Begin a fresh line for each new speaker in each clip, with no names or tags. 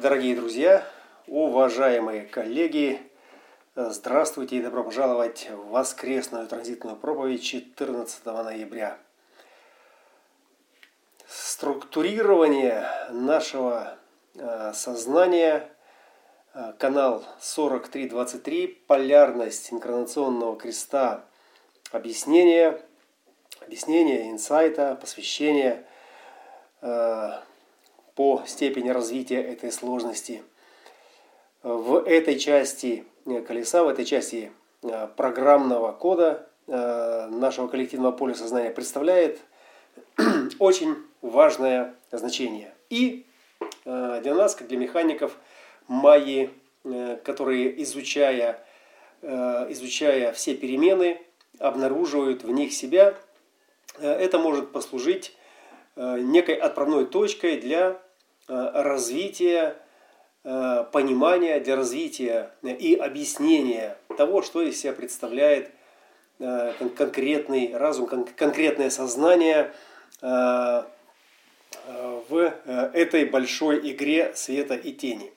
Дорогие друзья, уважаемые коллеги, здравствуйте и добро пожаловать в воскресную транзитную проповедь 14 ноября. Структурирование нашего э, сознания, э, канал 4323, полярность инкарнационного креста, объяснение, объяснение, инсайта, посвящение э, – по степени развития этой сложности. В этой части э, колеса, в этой части э, программного кода э, нашего коллективного поля сознания представляет очень важное значение. И для нас, как для механиков, майи, которые, изучая, изучая все перемены, обнаруживают в них себя, это может послужить некой отправной точкой для развития э, понимания, для развития и объяснения того, что из себя представляет э, конкретный разум, конкретное сознание в этой большой игре света и тени.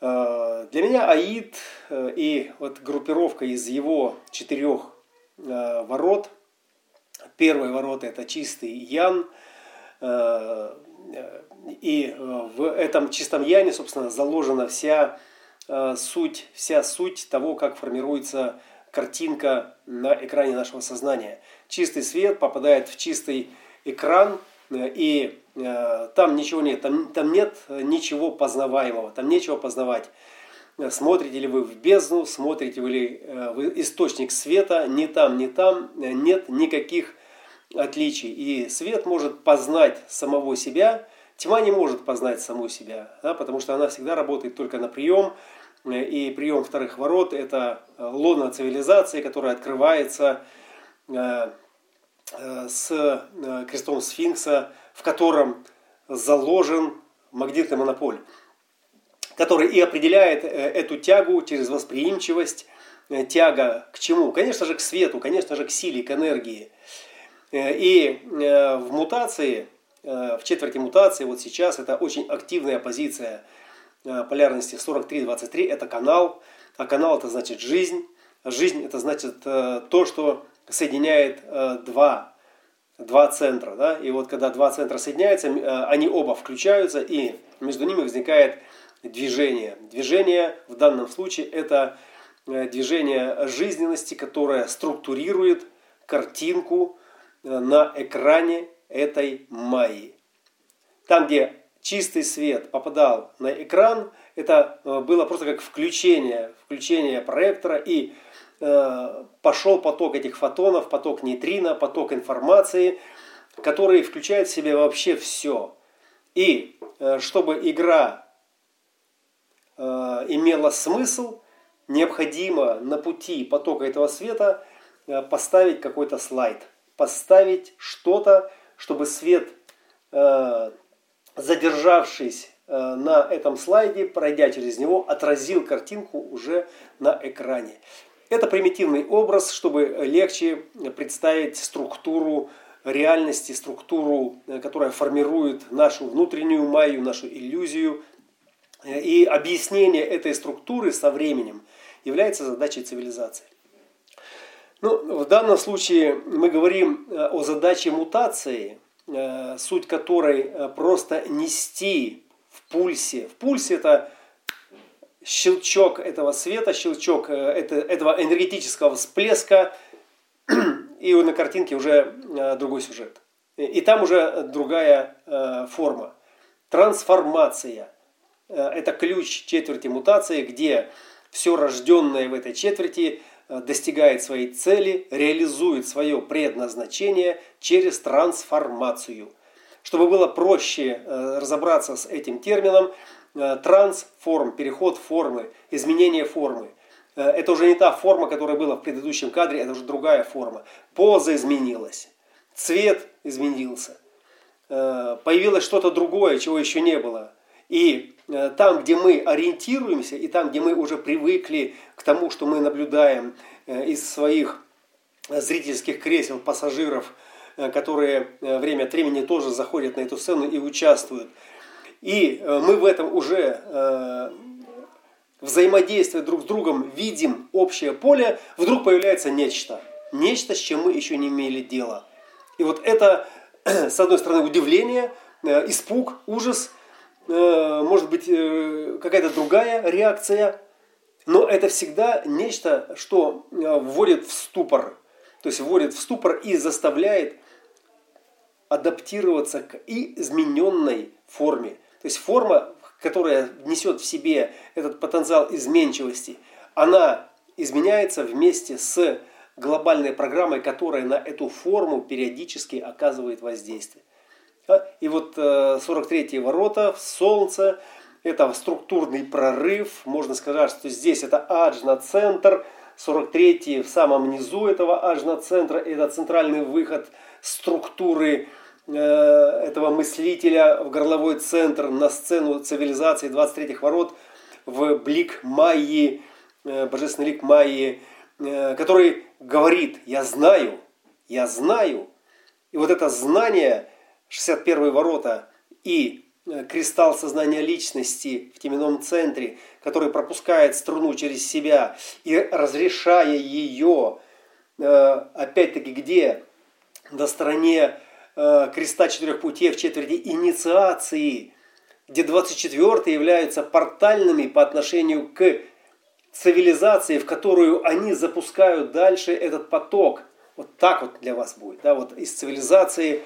Для меня Аид и вот группировка из его четырех ворот. Первый ворот это чистый Ян, и э, в этом чистом яне, собственно, заложена вся э, суть, вся суть того, как формируется картинка на экране нашего сознания. Чистый свет попадает в чистый экран, э, и там ничего нет, там, там нет ничего познаваемого, там нечего познавать. Смотрите ли вы в бездну, смотрите ли вы источник света, ни там, ни там нет никаких отличий. И свет может познать самого себя, Тьма не может познать саму себя, да, потому что она всегда работает только на прием. И прием вторых ворот – это э, лона цивилизации, которая открывается э, э, с крестом сфинкса, в котором заложен магнитный монополь, который и определяет эту тягу через восприимчивость, тяга к чему? Конечно же, к свету, конечно же, к силе, к энергии. И в мутации – Э, в четверти мутации, вот сейчас это очень активная позиция э, полярности 43-23, это канал, а канал это значит жизнь, жизнь это значит э, то, что соединяет два, два центра, да? и вот когда два центра соединяются, они оба включаются, и между ними возникает движение. Движение в данном случае это движение жизненности, которое структурирует картинку на экране этой майи. Там, где чистый свет попадал на экран, это э, было просто как включение, включение проектора, и э, пошел поток этих фотонов, поток нейтрино, поток информации, который включает в себя вообще все. И э, чтобы игра э, имела смысл, необходимо на пути потока этого света э, поставить какой-то слайд, поставить что-то, чтобы свет, э, задержавшись э, на этом слайде, пройдя через него, отразил картинку уже на экране. Это примитивный образ, чтобы легче представить структуру реальности, структуру, э, которая формирует нашу внутреннюю майю, нашу иллюзию. И объяснение этой структуры со временем является задачей цивилизации. Ну, в данном случае мы говорим э, о задаче мутации, э, суть которой э, просто нести в пульсе. В пульсе это щелчок этого света, щелчок этого энергетического всплеска, и на картинке уже другой сюжет. И там уже другая форма. Трансформация. Это ключ четверти мутации, где все рожденное в этой четверти – достигает своей цели, реализует свое предназначение через трансформацию. Чтобы было проще э, разобраться с этим термином, э, трансформ, переход формы, изменение формы. Это уже не та форма, которая была в предыдущем кадре, это уже другая форма. Поза изменилась, цвет изменился, появилось что-то другое, чего еще не было. И Э, там, где мы ориентируемся, и там, где мы уже привыкли к тому, что мы наблюдаем э, из своих зрительских кресел пассажиров, э, которые время от времени тоже заходят на эту сцену и участвуют. и э, мы в этом уже э, взаимодействуя друг с другом, видим общее поле, вдруг появляется нечто. Нечто, с чем мы еще не имели дела. И вот это, с одной стороны, удивление, э, испуг, ужас, может быть, какая-то другая реакция, но это всегда нечто, что вводит в ступор. То есть вводит в ступор и заставляет адаптироваться к измененной форме. То есть форма, которая несет в себе этот потенциал изменчивости, она изменяется вместе с глобальной программой, которая на эту форму периодически оказывает воздействие. И вот 43-е ворота, Солнце, это структурный прорыв, можно сказать, что здесь это аджна-центр, 43-й в самом низу этого аджна-центра, это центральный выход структуры Э, этого мыслителя в горловой центр на сцену цивилизации 23-х ворот в блик Майи, э, божественный лик Майи, э, который говорит «Я знаю, я знаю». И вот это знание, 61 ворота и кристалл сознания личности в теменном центре, который пропускает струну через себя и разрешая ее, опять-таки где? На стороне Э, креста четырех путей в четверти инициации, где 24 являются портальными по отношению к цивилизации, в которую они запускают дальше этот поток. Вот так вот для вас будет. Да, вот из цивилизации, э,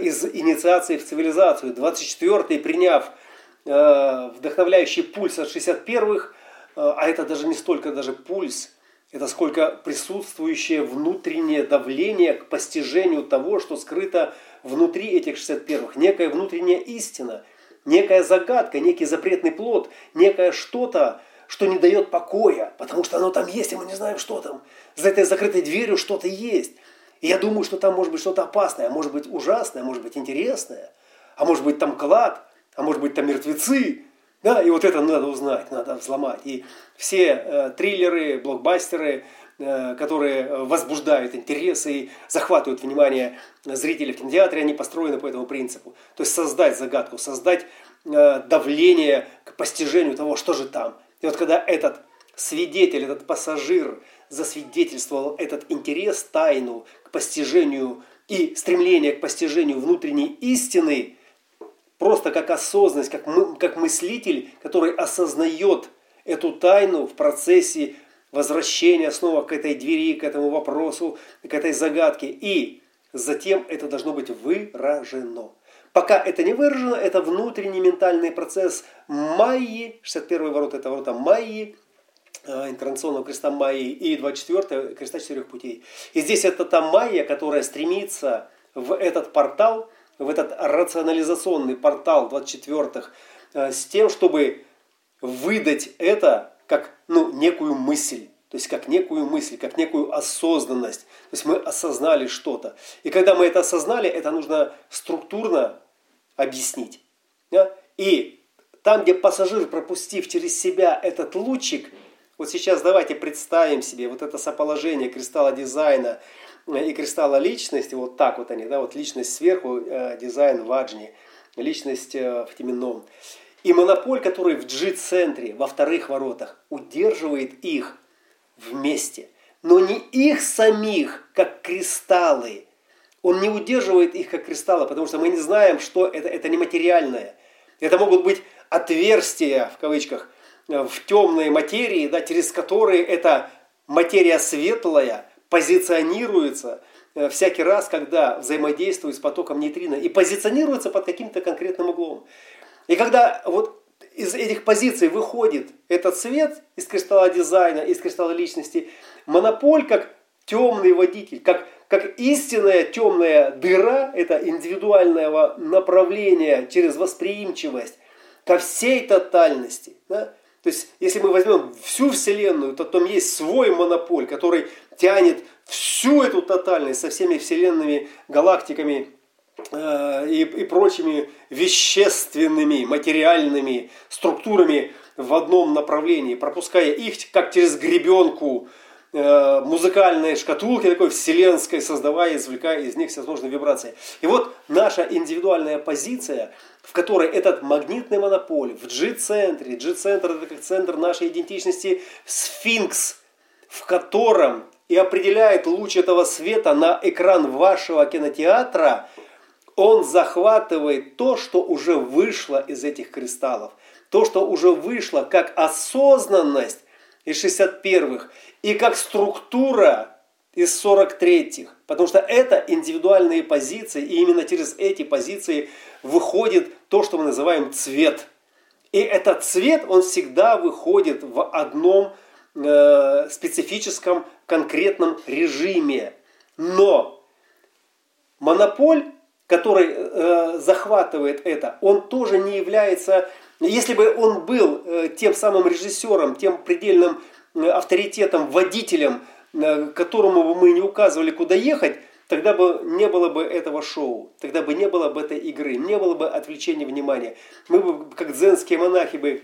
из инициации в цивилизацию. 24 приняв э, вдохновляющий пульс от 61-х, а это даже не столько даже пульс, это сколько присутствующее внутреннее давление к постижению того, что скрыто внутри этих 61-х. Некая внутренняя истина, некая загадка, некий запретный плод, некое что-то, что не дает покоя, потому что оно там есть, и мы не знаем, что там. За этой закрытой дверью что-то есть. И я думаю, что там может быть что-то опасное, а может быть ужасное, а может быть интересное, а может быть там клад, а может быть там мертвецы, да, и вот это надо узнать, надо взломать. И все э, триллеры, блокбастеры, э, которые возбуждают интересы и захватывают внимание зрителей в кинотеатре, они построены по этому принципу. То есть создать загадку, создать э, давление к постижению того, что же там. И вот когда этот свидетель, этот пассажир засвидетельствовал этот интерес, тайну к постижению и стремление к постижению внутренней истины – просто как осознанность, как, мы, как мыслитель, который осознает эту тайну в процессе возвращения снова к этой двери, к этому вопросу, к этой загадке. И затем это должно быть выражено. Пока это не выражено, это внутренний ментальный процесс Майи, 61 ворот это ворота Майи, э, инкарнационного креста Майи и 24 креста четырех путей. И здесь это та Майя, которая стремится в этот портал – в этот рационализационный портал 24-х э, с тем, чтобы выдать это как ну, некую мысль. То есть как некую мысль, как некую осознанность. То есть мы осознали что-то. И когда мы это осознали, это нужно структурно объяснить. Да? И там, где пассажир, пропустив через себя этот лучик, вот сейчас давайте представим себе вот это соположение кристалла дизайна – и кристалла личности, вот так вот они, да, вот личность сверху, э, дизайн в аджне, личность э, в теменном. И монополь, который в G-центре, во вторых воротах, удерживает их вместе. Но не их самих, как кристаллы. Он не удерживает их как кристаллы, потому что мы не знаем, что это, это нематериальное. Это могут быть отверстия, в кавычках, э, в темной материи, да, через которые эта материя светлая – позиционируется э, всякий раз, когда взаимодействует с потоком нейтрино и позиционируется под каким-то конкретным углом. И когда вот из этих позиций выходит этот свет из кристалла дизайна, из кристалла личности, монополь как темный водитель, как, как истинная темная дыра, это индивидуального направления через восприимчивость ко всей тотальности. Да? То есть, если мы возьмем всю Вселенную, то там есть свой монополь, который тянет всю эту тотальность со всеми вселенными галактиками э, и, и прочими вещественными, материальными структурами в одном направлении, пропуская их как через гребенку э, музыкальной шкатулки, такой вселенской, создавая, извлекая из них всевозможные вибрации. И вот наша индивидуальная позиция, в которой этот магнитный монополь в G-центре, G-центр это как центр нашей идентичности, сфинкс, в котором и определяет луч этого света на экран вашего кинотеатра, он захватывает то, что уже вышло из этих кристаллов, то, что уже вышло как осознанность из 61-х и как структура из 43-х. Потому что это индивидуальные позиции, и именно через эти позиции выходит то, что мы называем цвет. И этот цвет, он всегда выходит в одном э, специфическом конкретном режиме. Но монополь, который э, захватывает это, он тоже не является, если бы он был э, тем самым режиссером, тем предельным э, авторитетом, водителем, э, которому бы мы не указывали, куда ехать, тогда бы не было бы этого шоу, тогда бы не было бы этой игры, не было бы отвлечения внимания. Мы бы, как дзенские монахи, бы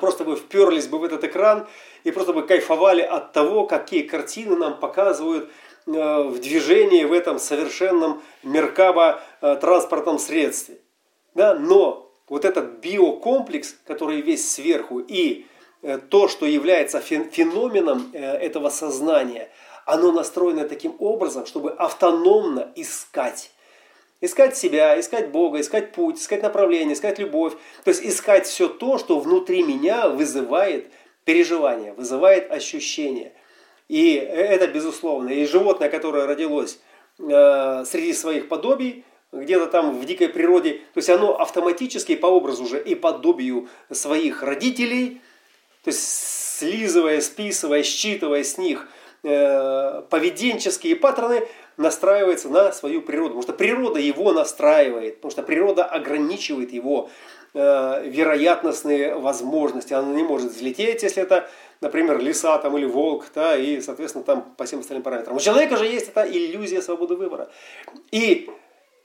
просто бы вперлись бы в этот экран и просто бы кайфовали от того, какие картины нам показывают в движении в этом совершенном меркаба транспортном средстве. Да? Но вот этот биокомплекс, который весь сверху, и э, то, что является феноменом этого сознания, оно настроено таким образом, чтобы автономно искать. Искать себя, искать Бога, искать путь, искать направление, искать любовь. То есть искать все то, что внутри меня вызывает переживание, вызывает ощущение. И это безусловно. И животное, которое родилось э, среди своих подобий, где-то там в дикой природе, то есть оно автоматически по образу же и подобию своих родителей, то есть слизывая, списывая, считывая с них э, поведенческие паттерны, настраивается на свою природу. Потому что природа его настраивает, потому что природа ограничивает его Э, вероятностные возможности. Она не может взлететь, если это, например, лиса там, или волк, да, и, соответственно, там по всем остальным параметрам. У человека же есть эта иллюзия свободы выбора. И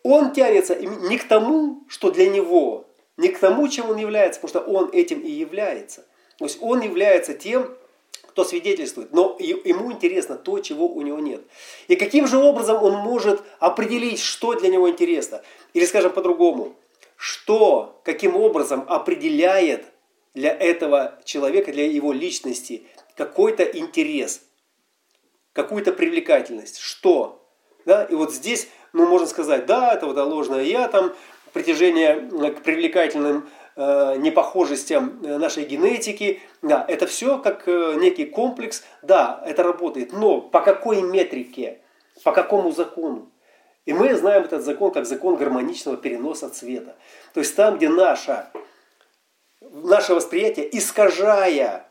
он тянется не к тому, что для него, не к тому, чем он является, потому что он этим и является. То есть он является тем, кто свидетельствует, но ему интересно то, чего у него нет. И каким же образом он может определить, что для него интересно? Или, скажем по-другому, что, каким образом определяет для этого человека, для его личности какой-то интерес, какую-то привлекательность. Что? Да? И вот здесь мы можем сказать, да, это вот ложное я, там притяжение к привлекательным э, непохожестям нашей генетики. Да, это все как э, некий комплекс. Да, это работает. Но по какой метрике? По какому закону? И мы знаем этот закон как закон гармоничного переноса цвета. То есть там, где наша, наше восприятие, искажая,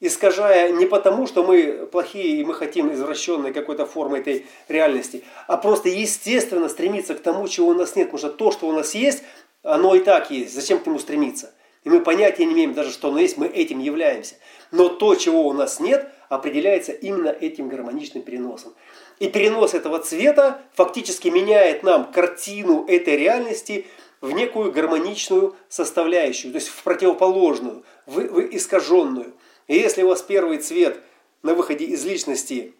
искажая не потому, что мы плохие и мы хотим извращенной какой-то формы этой реальности, а просто естественно стремиться к тому, чего у нас нет. Потому что то, что у нас есть, оно и так есть. Зачем к нему стремиться? И мы понятия не имеем даже, что оно есть, мы этим являемся. Но то, чего у нас нет, определяется именно этим гармоничным переносом. И перенос этого цвета фактически меняет нам картину этой реальности в некую гармоничную составляющую, то есть в противоположную, в, в искаженную. И если у вас первый цвет на выходе из личности,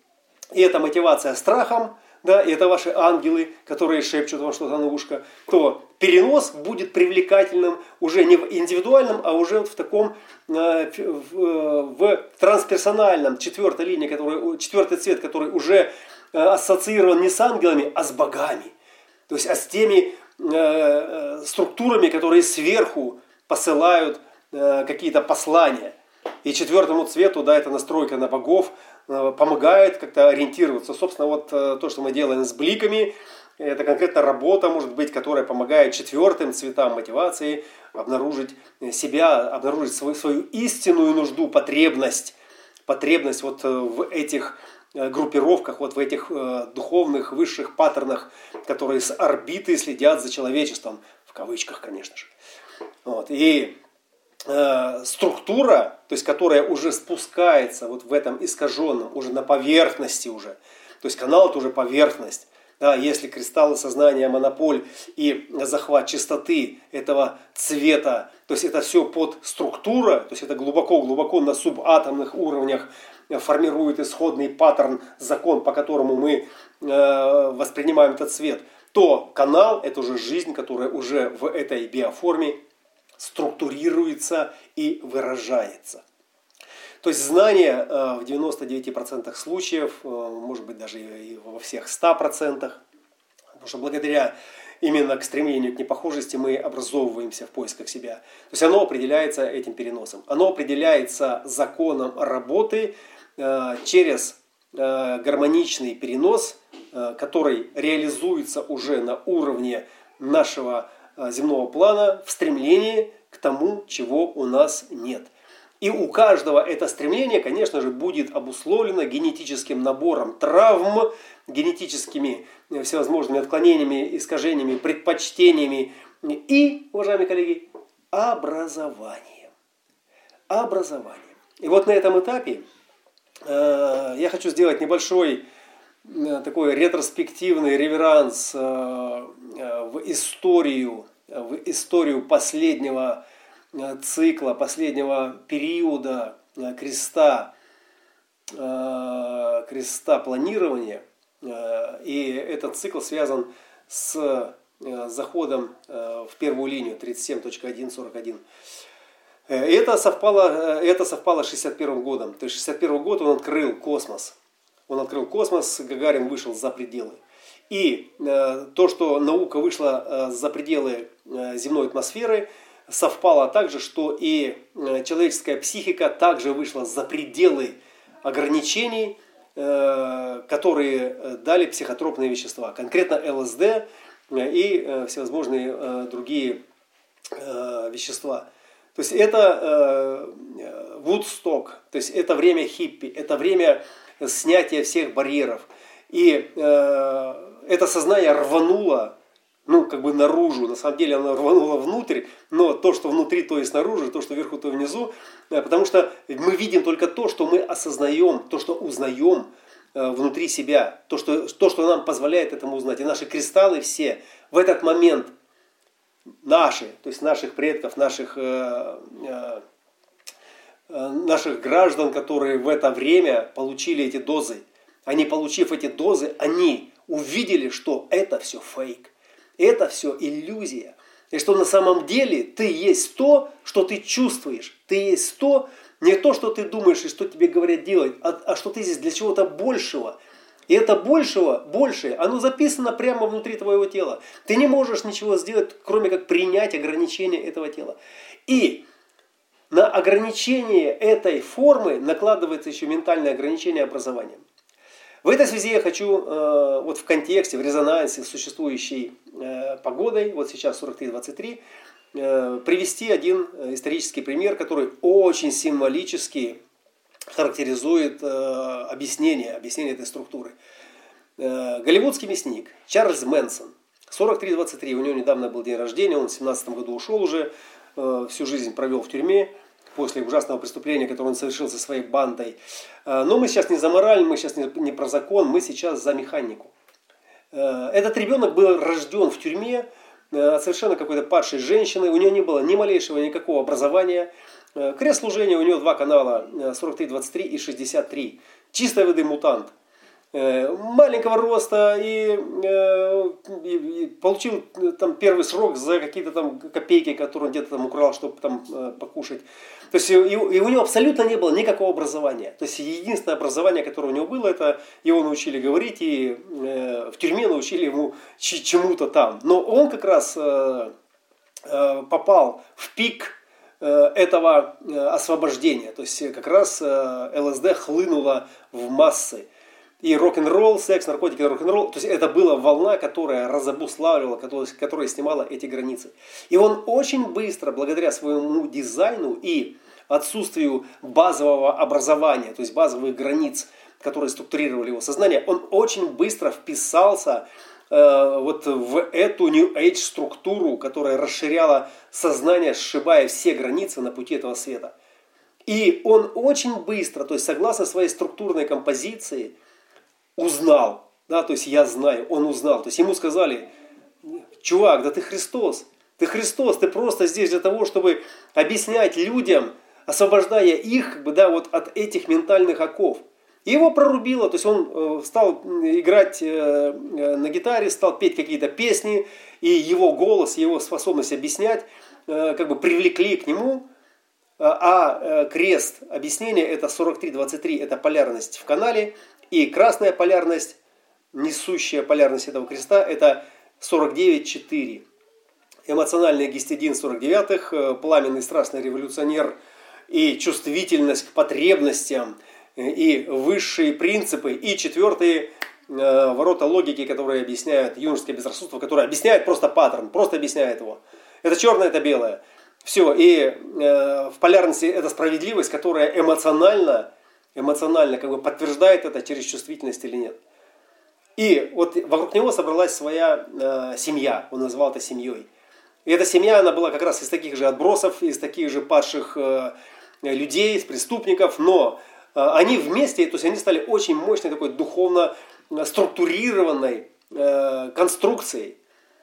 и это мотивация страхом, да, и это ваши ангелы, которые шепчут вам что-то на ушко, то перенос будет привлекательным уже не в индивидуальном, а уже в таком э, э, в трансперсональном четвертой линии, который, четвертый цвет, который уже э, ассоциирован не с ангелами, а с богами. То есть а с теми структурами, которые сверху посылают какие-то послания. И четвертому цвету, да, это настройка на богов, Э, помогает как-то ориентироваться. Собственно, вот э, то, что мы делаем с бликами, это конкретно работа, может быть, которая помогает четвертым цветам мотивации обнаружить себя, обнаружить свою, свою истинную нужду, потребность, потребность вот э, в этих группировках, вот в этих духовных высших паттернах, которые с орбиты следят за человечеством, в кавычках, конечно же. Вот. И Э, структура, то есть которая уже спускается вот в этом искаженном, уже на поверхности уже. То есть канал это уже поверхность. Да, если кристаллы сознания, монополь и захват чистоты этого цвета, то есть это все под структура, то есть это глубоко-глубоко на субатомных уровнях формирует исходный паттерн, закон, по которому мы э, воспринимаем этот свет, то канал – это уже жизнь, которая уже в этой биоформе структурируется и выражается. То есть знание в 99% случаев, может быть даже и во всех 100%, потому что благодаря именно к стремлению к непохожести мы образовываемся в поисках себя. То есть оно определяется этим переносом. Оно определяется законом работы э, через э, гармоничный перенос, э, который реализуется уже на уровне нашего земного плана в стремлении к тому, чего у нас нет. И у каждого это стремление, конечно же, будет обусловлено генетическим набором травм, генетическими э, всевозможными отклонениями, искажениями, предпочтениями и, уважаемые коллеги, образованием. Образованием. И вот на этом этапе э, я хочу сделать небольшой э, такой ретроспективный реверанс э, э, в историю, в историю последнего Э, цикла, последнего периода э, креста, э, креста планирования. И этот цикл связан с заходом в первую линию 37.1.41. Это совпало, это совпало с 61 годом. То есть 61 год он открыл космос. Он открыл космос, Гагарин вышел за пределы. И то, что наука вышла за пределы земной атмосферы – совпало также, что и э, человеческая психика также вышла за пределы ограничений, э, которые э, дали психотропные вещества, конкретно ЛСД и всевозможные другие вещества. То есть это Вудсток, то есть это время хиппи, это время снятия всех барьеров. И это сознание рвануло ну, как бы наружу. На самом деле она рванула внутрь, но то, что внутри, то и снаружи, то, что вверху, то внизу. Э, потому что мы видим только то, что мы осознаем, то, что узнаем э, внутри себя, то что, то, что нам позволяет этому узнать. И наши кристаллы все в этот момент наши, то есть наших предков, наших, э, э, наших граждан, которые в это время получили эти дозы, они, получив эти дозы, они увидели, что это все фейк это все иллюзия. И что на самом деле ты есть то, что ты чувствуешь. Ты есть то, не то, что ты думаешь и что тебе говорят делать, а, а что ты здесь для чего-то большего. И это большего, большее, оно записано прямо внутри твоего тела. Ты не можешь ничего сделать, кроме как принять ограничения этого тела. И на ограничение этой формы накладывается еще ментальное ограничение образования. В этой связи я хочу э, вот в контексте, в резонансе с существующей э, погодой, вот сейчас 43-23, э, привести один исторический пример, который очень символически характеризует объяснение, объяснение этой структуры. Голливудский мясник Чарльз Мэнсон, 43-23, у него недавно был день рождения, он в 17 году ушел уже, всю жизнь провел в тюрьме после ужасного преступления, которое он совершил со своей бандой. Э, но мы сейчас не за мораль, мы сейчас не про закон, мы сейчас за механику. Э, этот ребенок был рожден в тюрьме э, совершенно какой-то падшей женщины, у него не было ни малейшего никакого образования. Крест служения у него два канала 43-23 и 63. Чистой воды мутант – Э, маленького роста и, э, и, и получил э, там первый срок за какие-то там копейки, которые он где-то там украл, чтобы там покушать. То есть и, и у него абсолютно не было никакого образования. То есть единственное образование, которое у него было, это его научили говорить и э, в тюрьме научили ему чему-то там. Но он как раз э, э, попал в пик этого освобождения. То есть как раз ЛСД хлынуло в массы и рок-н-ролл, секс, наркотики, рок-н-ролл. То есть это была волна, которая разобуславливала, которая, снимала эти границы. И он очень быстро, благодаря своему дизайну и отсутствию базового образования, то есть базовых границ, которые структурировали его сознание, он очень быстро вписался э, вот в эту New Age структуру, которая расширяла сознание, сшибая все границы на пути этого света. И он очень быстро, то есть согласно своей структурной композиции, узнал, да, то есть я знаю, он узнал. То есть ему сказали, чувак, да ты Христос, ты Христос, ты просто здесь для того, чтобы объяснять людям освобождая их да, вот от этих ментальных оков. И его прорубило, то есть он э, стал играть э, э, на гитаре, стал петь какие-то песни, и его голос, его способность объяснять как бы привлекли к нему, а крест объяснения это 43.23, это полярность в канале, и красная полярность, несущая полярность этого креста, это 49.4. Эмоциональный гистидин 49-х, пламенный страстный революционер и чувствительность к потребностям – и высшие принципы, и четвертые э, ворота логики, которые объясняют юношеское безрассудство, которое объясняет просто паттерн, просто объясняет его. Это черное, это белое. Все, и э, в полярности это справедливость, которая эмоционально, эмоционально как бы подтверждает это через чувствительность или нет. И вот вокруг него собралась своя э, семья, он назвал это семьей. И эта семья, она была как раз из таких же отбросов, из таких же падших э, людей, из преступников, но Э, они вместе, то есть они стали очень мощной такой духовно э, структурированной э, конструкцией,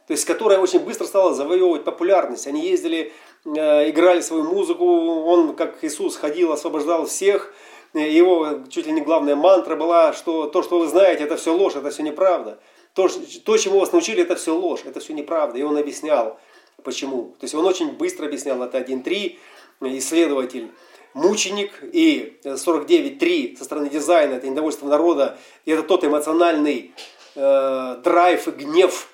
то есть которая очень быстро стала завоевывать популярность. Они ездили, играли свою музыку, он, как Иисус, ходил, освобождал всех. Его чуть ли не главная мантра была, что то, что вы знаете, это все ложь, это все неправда. То, то, чему вас научили, это все ложь, это все неправда. И он объяснял, почему. То есть он очень быстро объяснял, это 1.3, исследователь мученик, и 49.3 со стороны дизайна, это недовольство народа, и это тот эмоциональный э, драйв и гнев,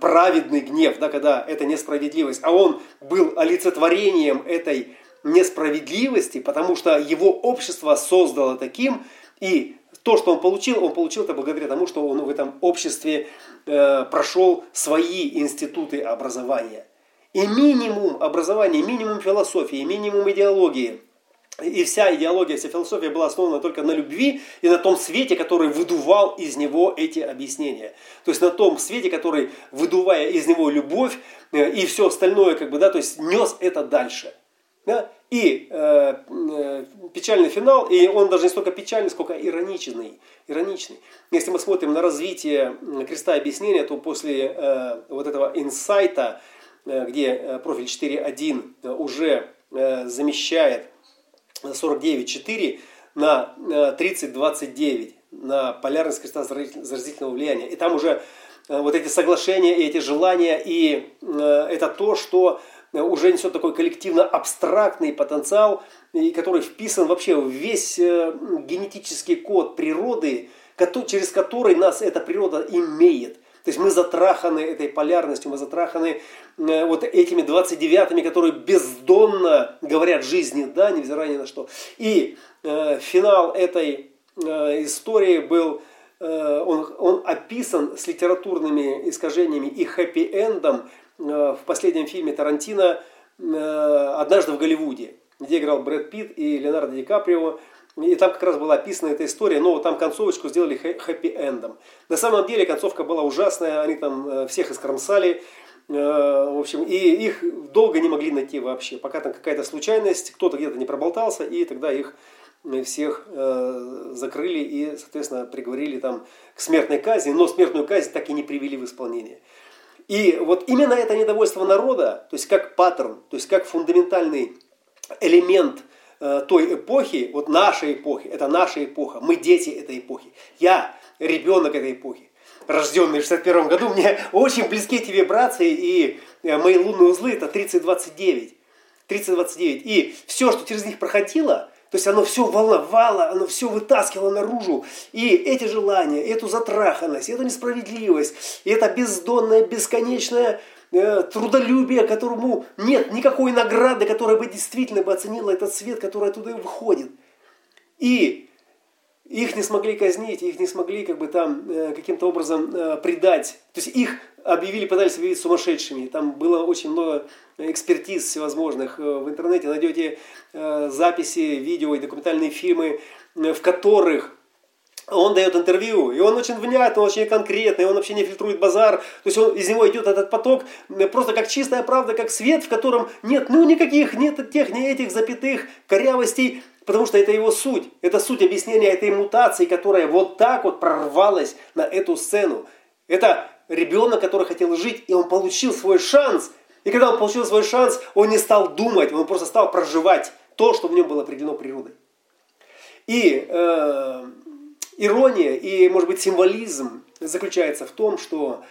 праведный гнев, да, когда это несправедливость. А он был олицетворением этой несправедливости, потому что его общество создало таким, и то, что он получил, он получил это благодаря тому, что он в этом обществе э, прошел свои институты образования. И минимум образования, минимум философии, минимум идеологии – и вся идеология, вся философия была основана только на любви и на том свете, который выдувал из него эти объяснения. То есть на том свете, который, выдувая из него любовь э, и все остальное, как бы, да, то есть нес это дальше. Да? И э, э, печальный финал, и он даже не столько печальный, сколько ироничный. ироничный. Если мы смотрим на развитие креста объяснения, то после э, вот этого инсайта, э, где э, профиль 4.1 уже э, замещает 49,4 на 30,29 э, на полярность креста заразительного влияния. И там уже э, вот эти соглашения и эти желания, и э, это то, что уже несет такой коллективно-абстрактный потенциал, который вписан вообще в весь генетический код природы, через который нас эта природа имеет. То есть мы затраханы этой полярностью, мы затраханы э, вот этими 29-ми, которые бездонно говорят жизни, да, невзирая ни на что. И э, финал этой э, истории был, э, он, он описан с литературными искажениями и хэппи-эндом э, в последнем фильме Тарантино э, «Однажды в Голливуде», где играл Брэд Питт и Леонардо Ди Каприо. И там как раз была описана эта история, но там концовочку сделали хэппи-эндом. На самом деле концовка была ужасная, они там э, всех искромсали, э, в общем, и их долго не могли найти вообще, пока там какая-то случайность, кто-то где-то не проболтался, и тогда их э, всех закрыли и, соответственно, приговорили там к смертной казни, но смертную казнь так и не привели в исполнение. И вот именно это недовольство народа, то есть как паттерн, то есть как фундаментальный элемент – Э, той эпохи, вот нашей эпохи, это наша эпоха, мы дети этой эпохи. Я ребенок этой эпохи, рожденный в 61 году, мне очень близки эти вибрации, и э, мои лунные узлы это 3029. 3029. И все, что через них проходило, то есть оно все волновало, оно все вытаскивало наружу. И эти желания, эту затраханность, эту несправедливость, и это бездонная, бесконечная Э, трудолюбие, которому нет никакой награды, которая бы действительно бы оценила этот свет, который оттуда выходит. И их не смогли казнить, их не смогли как бы там э, каким-то образом э, предать. То есть их объявили, пытались объявить сумасшедшими. Там было очень много экспертиз всевозможных. В интернете найдете записи, видео и документальные фильмы, в которых он дает интервью, и он очень внятный, очень конкретный, он вообще не фильтрует базар, то есть он, из него идет этот поток просто как чистая правда, как свет, в котором нет ну никаких, нет тех, ни этих запятых, корявостей, потому что это его суть, это суть объяснения этой мутации, которая вот так вот прорвалась на эту сцену. Это ребенок, который хотел жить, и он получил свой шанс, и когда он получил свой шанс, он не стал думать, он просто стал проживать, то, что в нем было определено природой. И э, ирония и, может быть, символизм заключается в том, что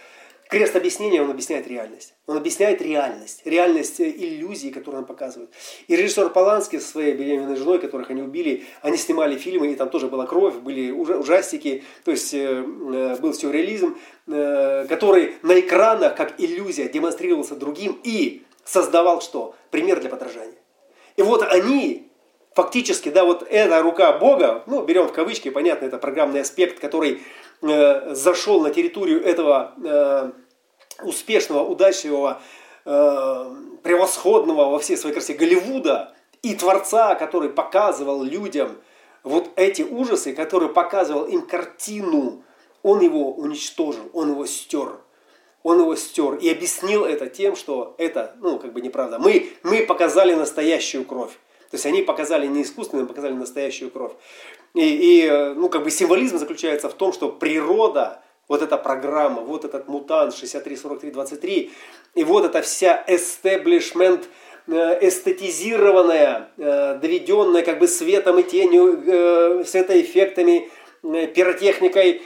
Крест объяснения, он объясняет реальность. Он объясняет реальность, реальность э, иллюзии, которую он показывает. И режиссер Поланский со своей беременной женой, которых они убили, они снимали фильмы, и там тоже была кровь, были ужастики, то есть э, э, был сюрреализм, который на экранах, как иллюзия, демонстрировался другим и создавал что? Пример для подражания. И вот они фактически, да, вот эта рука Бога, ну, берем в кавычки, понятно, это программный аспект, который зашел на территорию этого успешного, удачливого, э, превосходного во всей своей красе Голливуда и творца, который показывал людям вот эти ужасы, который показывал им картину, он его уничтожил, он его стер. Он его стер и объяснил это тем, что это, ну, как бы неправда. Мы, мы показали настоящую кровь. То есть они показали не искусственную, показали настоящую кровь. И, и ну, как бы символизм заключается в том, что природа, вот эта программа, вот этот мутант 63, 43, 23, и вот эта вся эстеблишмент, э, эстетизированная, э, доведенная как бы светом и тенью, э, светоэффектами, пиротехникой,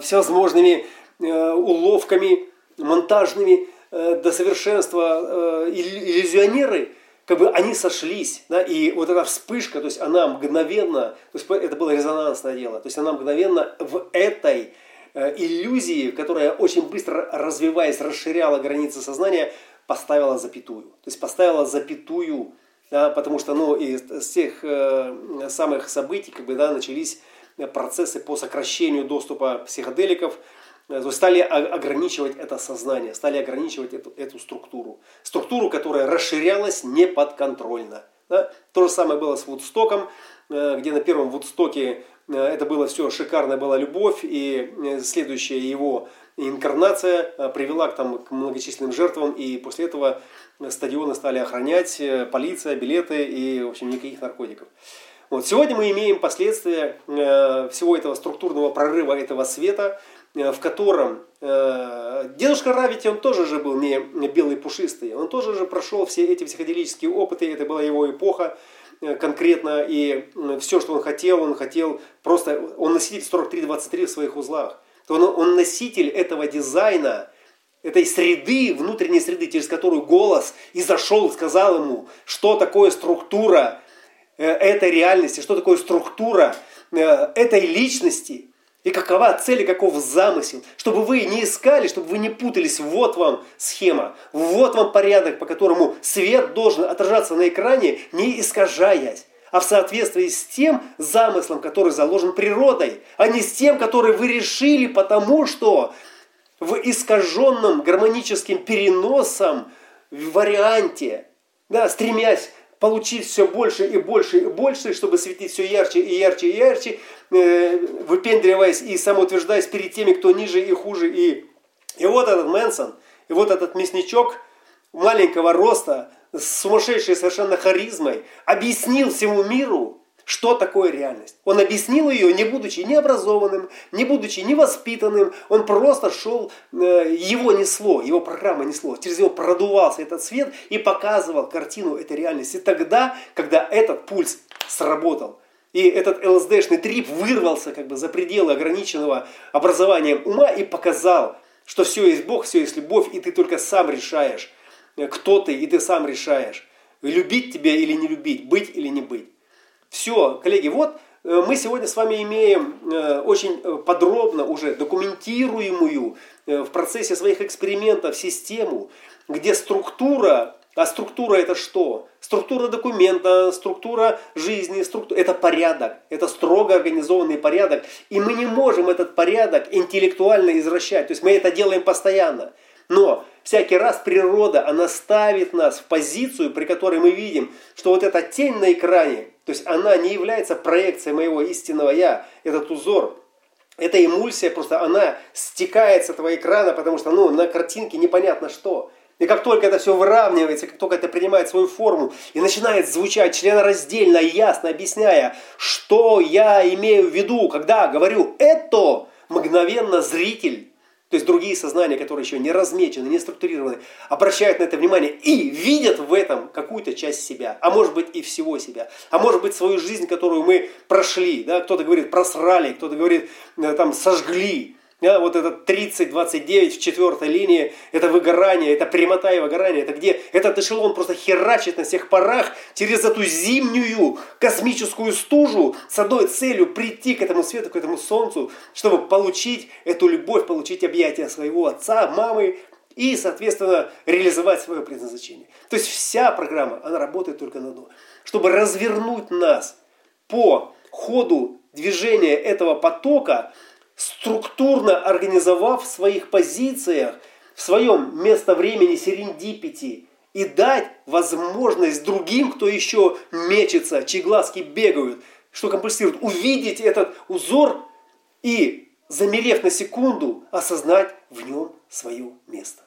всевозможными уловками монтажными до совершенства иллюзионеры – как бы они сошлись, да, и вот эта вспышка, то есть она мгновенно, то есть это было резонансное дело, то есть она мгновенно в этой э, иллюзии, которая очень быстро развиваясь, расширяла границы сознания, поставила запятую. То есть поставила запятую, да, потому что ну, из тех э, самых событий как бы, да, начались процессы по сокращению доступа психоделиков, Э, стали ограничивать это сознание, стали ограничивать эту, эту структуру. Структуру, которая расширялась неподконтрольно. Да? То же самое было с Вудстоком, э, где на первом Вудстоке э, это было все, шикарная была любовь, и следующая его инкарнация привела к, там, к многочисленным жертвам, и после этого стадионы стали охранять полиция, билеты и, в общем, никаких наркотиков. Вот. Сегодня мы имеем последствия всего этого структурного прорыва этого света – в котором э, дедушка Равити, он тоже же был не белый пушистый, он тоже же прошел все эти психоделические опыты, это была его эпоха э, конкретно, и все, что он хотел, он хотел просто, он носитель 4323 в своих узлах, то он, он носитель этого дизайна, этой среды, внутренней среды, через которую голос и зашел, сказал ему, что такое структура этой реальности, что такое структура этой личности – и какова цель и каков замысел, чтобы вы не искали, чтобы вы не путались. Вот вам схема, вот вам порядок, по которому свет должен отражаться на экране, не искажаясь, а в соответствии с тем замыслом, который заложен природой, а не с тем, который вы решили, потому что в искаженном гармоническим переносом в варианте, да, стремясь получить все больше и больше и больше, чтобы светить все ярче и ярче и ярче, выпендриваясь и самоутверждаясь перед теми, кто ниже и хуже. И, и вот этот Мэнсон, и вот этот мясничок маленького роста, с сумасшедшей совершенно харизмой, объяснил всему миру, что такое реальность. Он объяснил ее, не будучи необразованным, не будучи невоспитанным. Он просто шел, э, его несло, его программа несло. Через него продувался этот свет и показывал картину этой реальности. Тогда, когда этот пульс сработал. И этот ЛСДшный трип вырвался как бы за пределы ограниченного образованием ума и показал, что все есть Бог, все есть любовь, и ты только сам решаешь, кто ты, и ты сам решаешь, любить тебя или не любить, быть или не быть. Все, коллеги, вот э, мы сегодня с вами имеем э, очень э, подробно уже документируемую в процессе своих экспериментов систему, где структура, а структура это что? Структура документа, структура жизни, структура, это порядок, это строго организованный порядок. И мы не можем этот порядок интеллектуально извращать. То есть мы это делаем постоянно. Но всякий раз природа, она ставит нас в позицию, при которой мы видим, что вот эта тень на экране, то есть она не является проекцией моего истинного «я», этот узор, эта эмульсия просто, она стекает с этого экрана, потому что ну, на картинке непонятно что. И как только это все выравнивается, как только это принимает свою форму и начинает звучать членораздельно и ясно, объясняя, что я имею в виду, когда говорю «это», мгновенно зритель то есть другие сознания, которые еще не размечены, не структурированы, обращают на это внимание и видят в этом какую-то часть себя, а может быть и всего себя, а может быть свою жизнь, которую мы прошли, да, кто-то говорит просрали, кто-то говорит э, там сожгли, да, вот этот 30-29 в четвертой линии, это выгорание, это прямота и выгорание, это где этот эшелон просто херачит на всех парах через эту зимнюю космическую стужу с одной целью прийти к этому свету, к этому солнцу, чтобы получить эту любовь, получить объятия своего отца, мамы и, соответственно, реализовать свое предназначение. То есть вся программа, она работает только на одно. Чтобы развернуть нас по ходу движения этого потока – структурно организовав в своих позициях, в своем место-времени серендипити и дать возможность другим, кто еще мечется, чьи глазки бегают, что компульсирует, увидеть этот узор и, замерев на секунду, осознать в нем свое место.